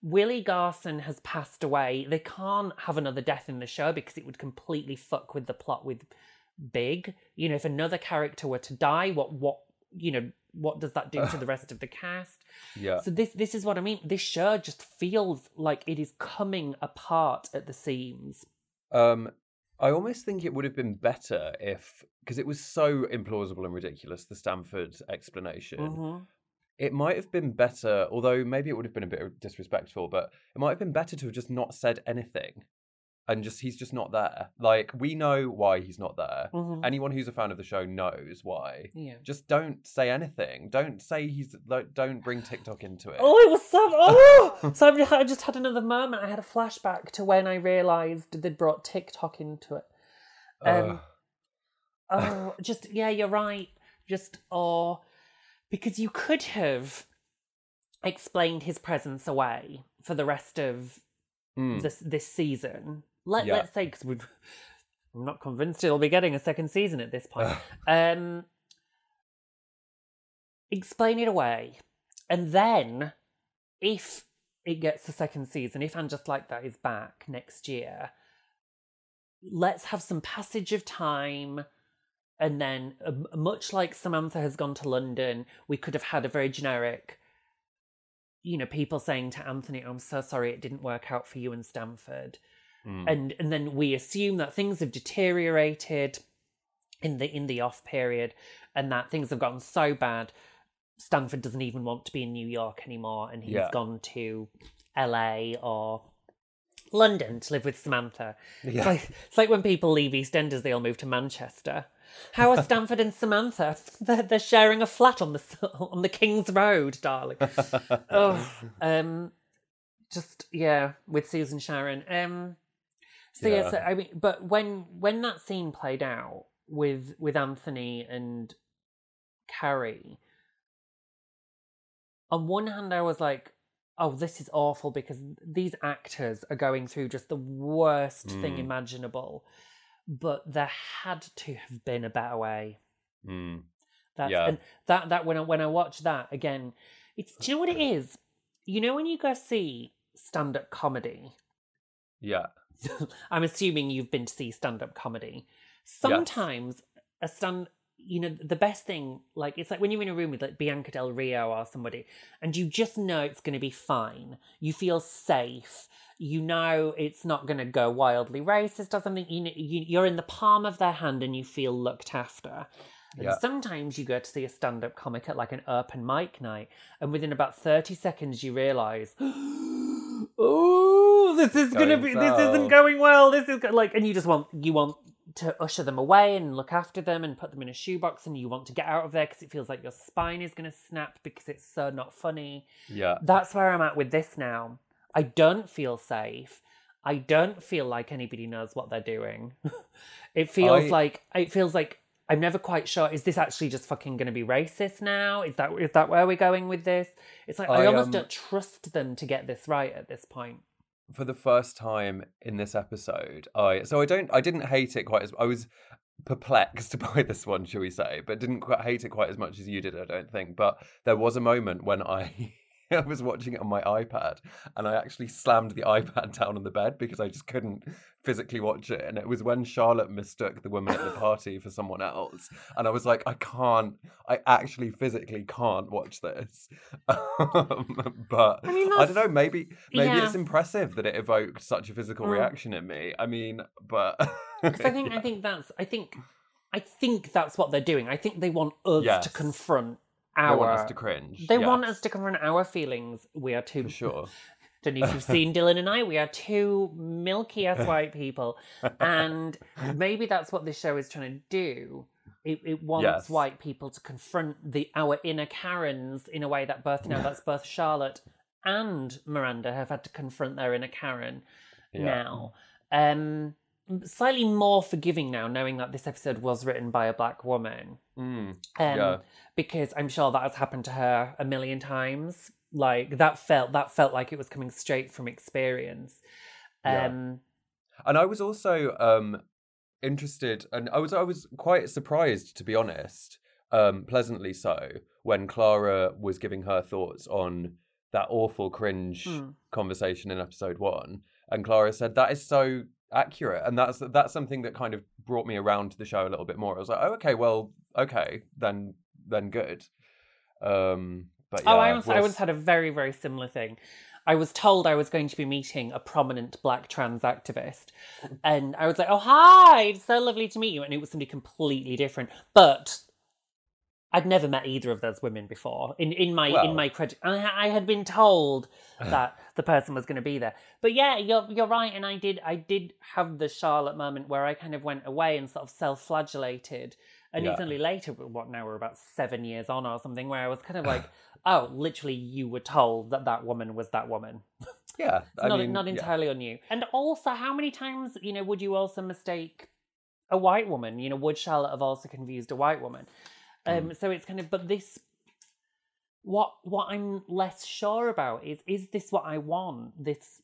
Willie Garson has passed away. They can't have another death in the show because it would completely fuck with the plot with Big. You know, if another character were to die, what what you know, what does that do to [laughs] the rest of the cast? Yeah. So this this is what I mean. This show just feels like it is coming apart at the seams. Um, I almost think it would have been better if, because it was so implausible and ridiculous, the Stanford explanation. Mhm. It might have been better, although maybe it would have been a bit disrespectful, but it might have been better to have just not said anything. And just, he's just not there. Like, we know why he's not there. Mhm. Anyone who's a fan of the show knows why. Yeah. Just don't say anything. Don't say he's, like, don't bring TikTok into it. Oh, it was so. Oh, [laughs] so I just had another moment. I had a flashback to when I realised they'd brought TikTok into it. Um, Ugh. oh, just yeah, you're right. Just oh, because you could have explained his presence away for the rest of Mm. this this season. Let Yeah. let's say because [laughs] I'm not convinced it'll be getting a second season at this [sighs] point. um, explain it away, and then if it gets a second season, if and just like that is back next year, let's have some passage of time. And then, um, much like Samantha has gone to London, we could have had a very generic, you know, people saying to Anthony, "I'm so sorry it didn't work out for you in Stanford," Mm. and and then we assume that things have deteriorated in the in the off period, and that things have gotten so bad. Stanford doesn't even want to be in New York anymore, and he's Yeah. gone to L.A. or London to live with Samantha. It's like it's like when people leave EastEnders, they all move to Manchester. How are [laughs] Stanford and Samantha? [laughs] They're, they're sharing a flat on the [laughs] on the King's Road, darling. oh, um, just yeah, with Susan Sharon. Um, So yeah. Yeah. so I mean, but when when that scene played out with with Anthony and Carrie, on one hand I was like, "Oh, this is awful," because these actors are going through just the worst thing Mm. imaginable. But there had to have been a better way. Mm. That's, Yeah. And that that when I when I watch that again, it's do you know what it is? You know when you go see stand up comedy. Yeah. [laughs] I'm assuming you've been to see stand up comedy. Sometimes a stand, you know, the best thing, like it's like when you're in a room with like Bianca Del Rio or somebody, and you just know it's going to be fine. You feel safe. You know it's not going to go wildly racist or something. You, know, you you're in the palm of their hand and you feel looked after. And sometimes you go to see a stand up comic at like an open mic night, and within about 30 seconds, you realize, [gasps] oh, this is going to be, this isn't going well. This is go-" like, and you just want, you want to usher them away and look after them and put them in a shoebox, and you want to get out of there because it feels like your spine is going to snap because it's so not funny. Yeah. That's where I'm at with this now. I don't feel safe. I don't feel like anybody knows what they're doing. [laughs] it feels I- like it feels like I'm never quite sure. Is this actually just fucking going to be racist now? Is that is that where we're going with this? It's like I, I, almost um, don't trust them to get this right at this point. For the first time in this episode i so i don't i didn't hate it quite as i was perplexed [laughs] by this one shall we say but didn't quite hate it quite as much as you did i don't think but there was a moment when i [laughs] [laughs] I was watching it on my iPad and I actually slammed the [laughs] iPad down on the bed because I just couldn't physically watch it. And it was when Charlotte mistook the woman at the [laughs] party for someone else. And I was like, I can't, I actually physically can't watch this. Um, but I mean, I don't know, maybe maybe yeah. it's impressive that it evoked such a physical Mm. reaction in me. I mean, but Because I think I think that's I think I think that's what they're doing. I think they want us Yes. to confront they our. want us to cringe. They want us to confront our feelings. We are too for sure. [laughs] Don't know if you've seen Dylan and I. We are two milky ass [laughs] white people, and maybe that's what this show is trying to do. It, it wants Yes. white people to confront the our inner Karens in a way that both now that's [laughs] both Charlotte and Miranda have had to confront their inner Karen Yeah. now. Um, slightly more forgiving now, knowing that this episode was written by a black woman. Mm, Um, Yeah. because I'm sure that has happened to her a million times. Like that felt that felt like it was coming straight from experience. Yeah. Um, And I was also um interested and I was I was quite surprised to be honest, um pleasantly so when Clara was giving her thoughts on that awful cringe Hmm. conversation in episode 1 and Clara said that is so accurate and that's that's something that kind of brought me around to the show a little bit more. I was like, "Oh okay, well, okay, then then good." Um but yeah, oh, I once, I once had a very very similar thing. I was told I was going to be meeting a prominent black trans activist, and I was like, "Oh hi, it's so lovely to meet you," and it was somebody completely different. But I'd never met either of those women before. In in my Well. in my credit, I, I had been told [sighs] that the person was going to be there. But yeah, you're you're right, and I did I did have the Charlotte moment where I kind of went away and sort of self-flagellated. And Yeah. it's only later, what now we're about seven years on or something, where I was kind of [sighs] like, oh, literally, you were told that that woman was that woman. [laughs] Yeah, not mean, not yeah. entirely on you. And also, how many times you know would you also mistake a white woman? You know, would Charlotte have also confused a white woman? Um, Mm. so it's kind of, but this, what what I'm less sure about is is this what I want? This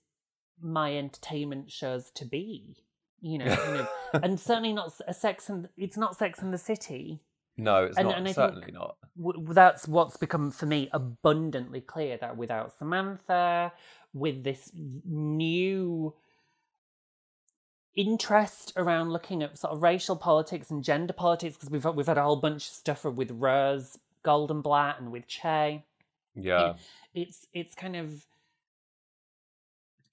my entertainment shows to be, you know, [laughs] and certainly not a Sex and it's not Sex and the City. No, it's And- not and I certainly not. W- that's what's become for me abundantly clear that without Samantha, with this new interest around looking at sort of racial politics and gender politics, because we've we've had a whole bunch of stuff with Rose Goldenblatt and with Che. Yeah. It's it's kind of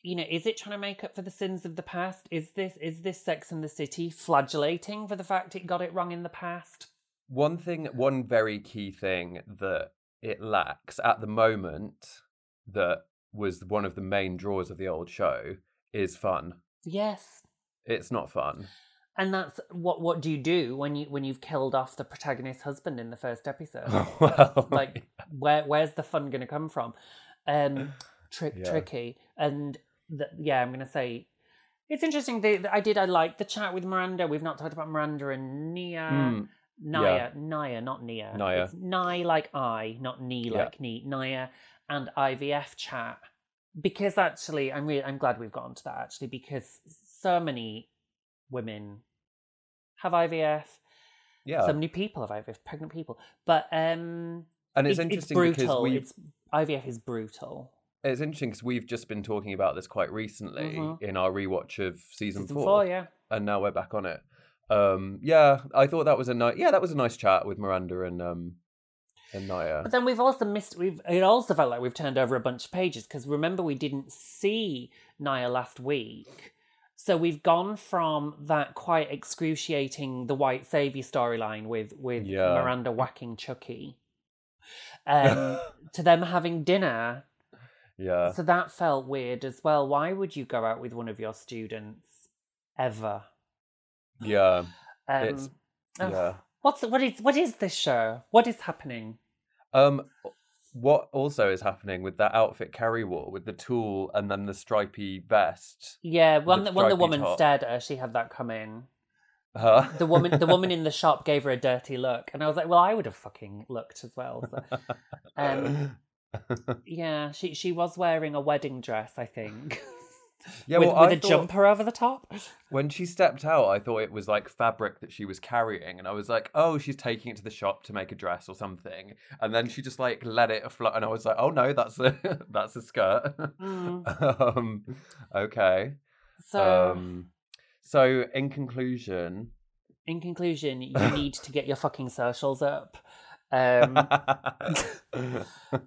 you know, is it trying to make up for the sins of the past? Is this is this Sex and the City flagellating for the fact it got it wrong in the past? One thing, one very key thing that it lacks at the moment that was one of the main draws of the old show is fun. Yes. It's not fun. And that's what what do you do when you when you've killed off the protagonist's husband in the first episode? [laughs] well, like [laughs] where where's the fun going to come from? Um trick Yeah. tricky and th- yeah, I'm going to say It's interesting. They, I did. I like the chat with Miranda. We've not talked about Miranda and Nia. Mm, Nia, yeah. Naya, not Nia. Nia. It's like I, not knee Yeah. like knee. Nya and IVF chat. Because actually, I'm really, I'm glad we've gotten to that actually, because so many women have IVF. yeah. So many people have IVF, pregnant people. But um, and it's, it's, interesting brutal. because It's IVF is brutal. it's interesting because we've just been talking about this quite recently Mhm. in our rewatch of season, Season four, four, yeah. and now we're back on it. Um, yeah, I thought that was a nice. Yeah, that was a nice chat with Miranda and um and Nya. But then we've also missed. We've it also felt like we've turned over a bunch of pages because remember we didn't see Nya last week, so we've gone from that quite excruciating the white savior storyline with with Yeah. Miranda whacking Chucky, um, [laughs] to them having dinner. yeah, So that felt weird as well. Why would you go out with one of your students ever? yeah, Um, It's- yeah. What's what is what is this show? What is happening? Um, what also is happening with that outfit Carrie wore with the tulle and then the stripy vest? Yeah, when the the, when the woman top. stared at her, she had that come in. Huh? The woman, the woman in the [laughs] shop gave her a dirty look, and I was like, "Well, I would have fucking looked as well." So, um, [laughs] yeah, she she was wearing a wedding dress, I think. Yeah, with, well, with a thought- jumper over the top. When she stepped out, I thought it was like fabric that she was carrying, and I was like, "Oh, she's taking it to the shop to make a dress or something." And then she just like let it float, and I was like, "Oh no, that's a [laughs] that's a skirt." Mm. [laughs] um, okay. So, Um, so in conclusion, in conclusion, [laughs] you need to get your fucking socials up. Um,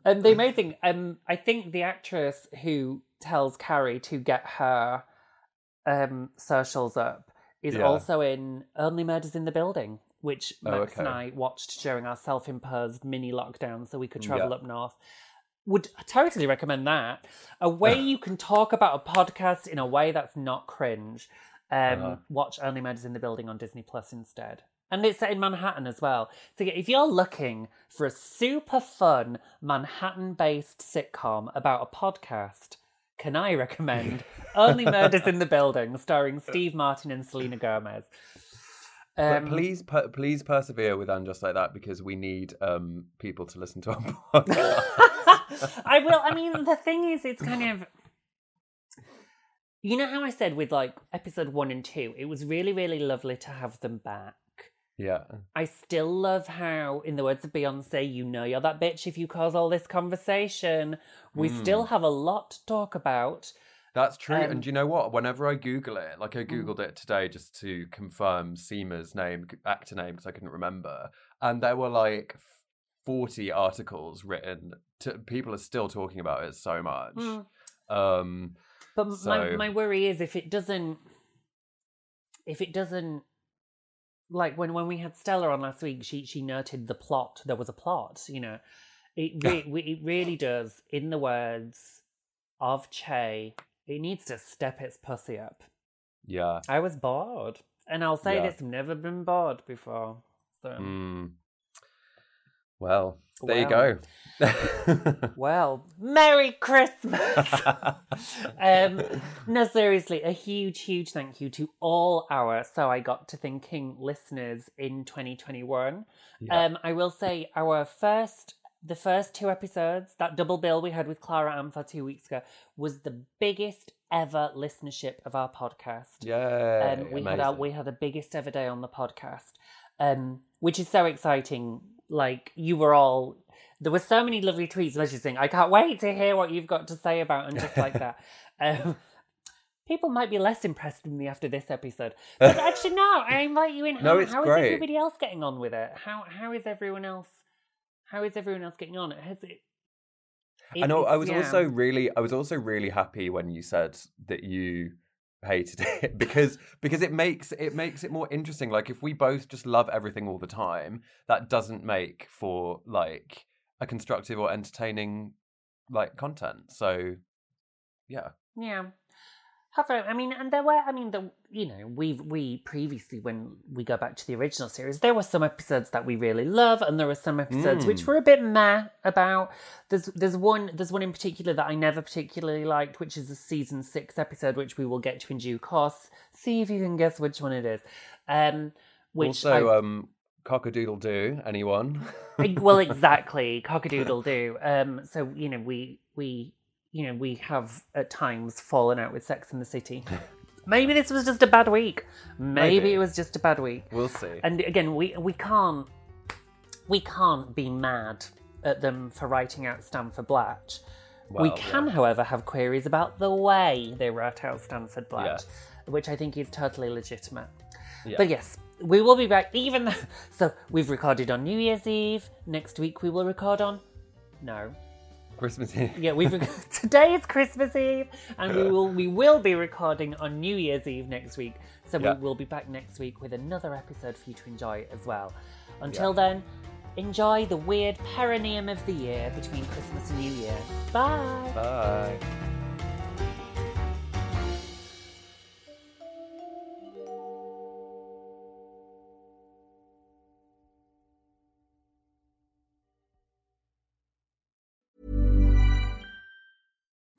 and the amazing um, I think the actress who tells Carrie to get her um, socials up is Yeah. also in Only Murders in the Building, which Oh, Max and. I watched during our self-imposed mini lockdown, so we could travel Yeah. up north. Would totally recommend that. A way [laughs] you can talk about a podcast in a way that's not cringe. Um, Uh-huh. Watch Only Murders in the Building on Disney Plus instead. And it's set in Manhattan as well. So if you're looking for a super fun Manhattan based sitcom about a podcast, can I recommend Only Murders in the Building, starring Steve Martin and Selena Gomez? Um, please, per- please persevere with and just like that because we need um people to listen to our [laughs] podcast. I will. I mean, the thing is, it's kind of. You know how I said with like episode one and two, it was really, really lovely to have them back. Yeah, I still love how, in the words of Beyonce, you know you're that bitch if you cause all this conversation. We still have a lot to talk about. that's true. Um, and you know what? Whenever I Google it, like I Mm. googled it today just to confirm Seema's name, actor name, because I couldn't remember, and there were like forty articles written. To, people are still talking about it so much. Mm. Um, But my, my worry is if it doesn't, if it doesn't, like when, when we had Stella on last week, she she noted the plot. There was a plot, you know. It re- we- it really does. In the words of Che, it needs to step its pussy up. yeah. I was bored, and I'll say Yeah. this: I've never been bored before. So, Mm. Well, there you go. [laughs] well, Merry Christmas. [laughs] um, no, seriously, a huge, huge thank you to all our So I Got to Thinking listeners in 2021. Yeah. Um, I will say our first, the first two episodes, that double bill we had with Clara Amfo two weeks ago, was the biggest ever listenership of our podcast. Yeah, Um, we had our, we had the biggest ever day on the podcast, um, which is so exciting. Like you were all, there were so many lovely tweets messaging. I can't wait to hear what you've got to say about and just like that. [laughs] Um, people might be less impressed with me after this episode, but actually, no. I invite you in. [laughs] No, it's how is great. everybody else getting on with it? How how is everyone else? How is everyone else getting on? Has it? I know. I was yeah. also really, I was also really happy when you said that you hated [laughs] it because because it makes it makes it more interesting. Like if we both just love everything all the time, that doesn't make for like a constructive or entertaining like content. So yeah, Yeah. Have I? Mean, and there were. I mean, the you know we've we previously when we go back to the original series, there were some episodes that we really love, and there were some episodes which were a bit meh about. There's there's one there's one in particular that I never particularly liked, which is a season six episode, which we will get to in due course. See if you can guess which one it is. Um, which also, I- um, cockadoodle do anyone? Well, [laughs] exactly, cockadoodle do. Um, so you know, we we you know we have at times fallen out with Sex in the City. [laughs] Maybe this was just a bad week. Maybe, Maybe. it was just a bad week. we'll see. And again, we we can't we can't be mad at them for writing out Stanford Blatch. we can, yeah. however, have queries about the way they wrote out Stanford Blatch, Yeah. which I think is totally legitimate. Yeah. But yes, we will be back. Even though, [laughs] so we've recorded on New Year's Eve. Next week we will record on. No, Christmas Eve. yeah, we've [laughs] today is Christmas Eve, and we will we will be recording on New Year's Eve next week. So Yeah. we will be back next week with another episode for you to enjoy as well. Until then, enjoy the weird perineum of the year between Christmas and New Year. Bye. Bye.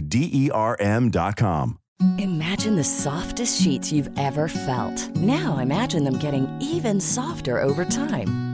D E R M.com. Imagine the softest sheets you've ever felt. Now imagine them getting even softer over time.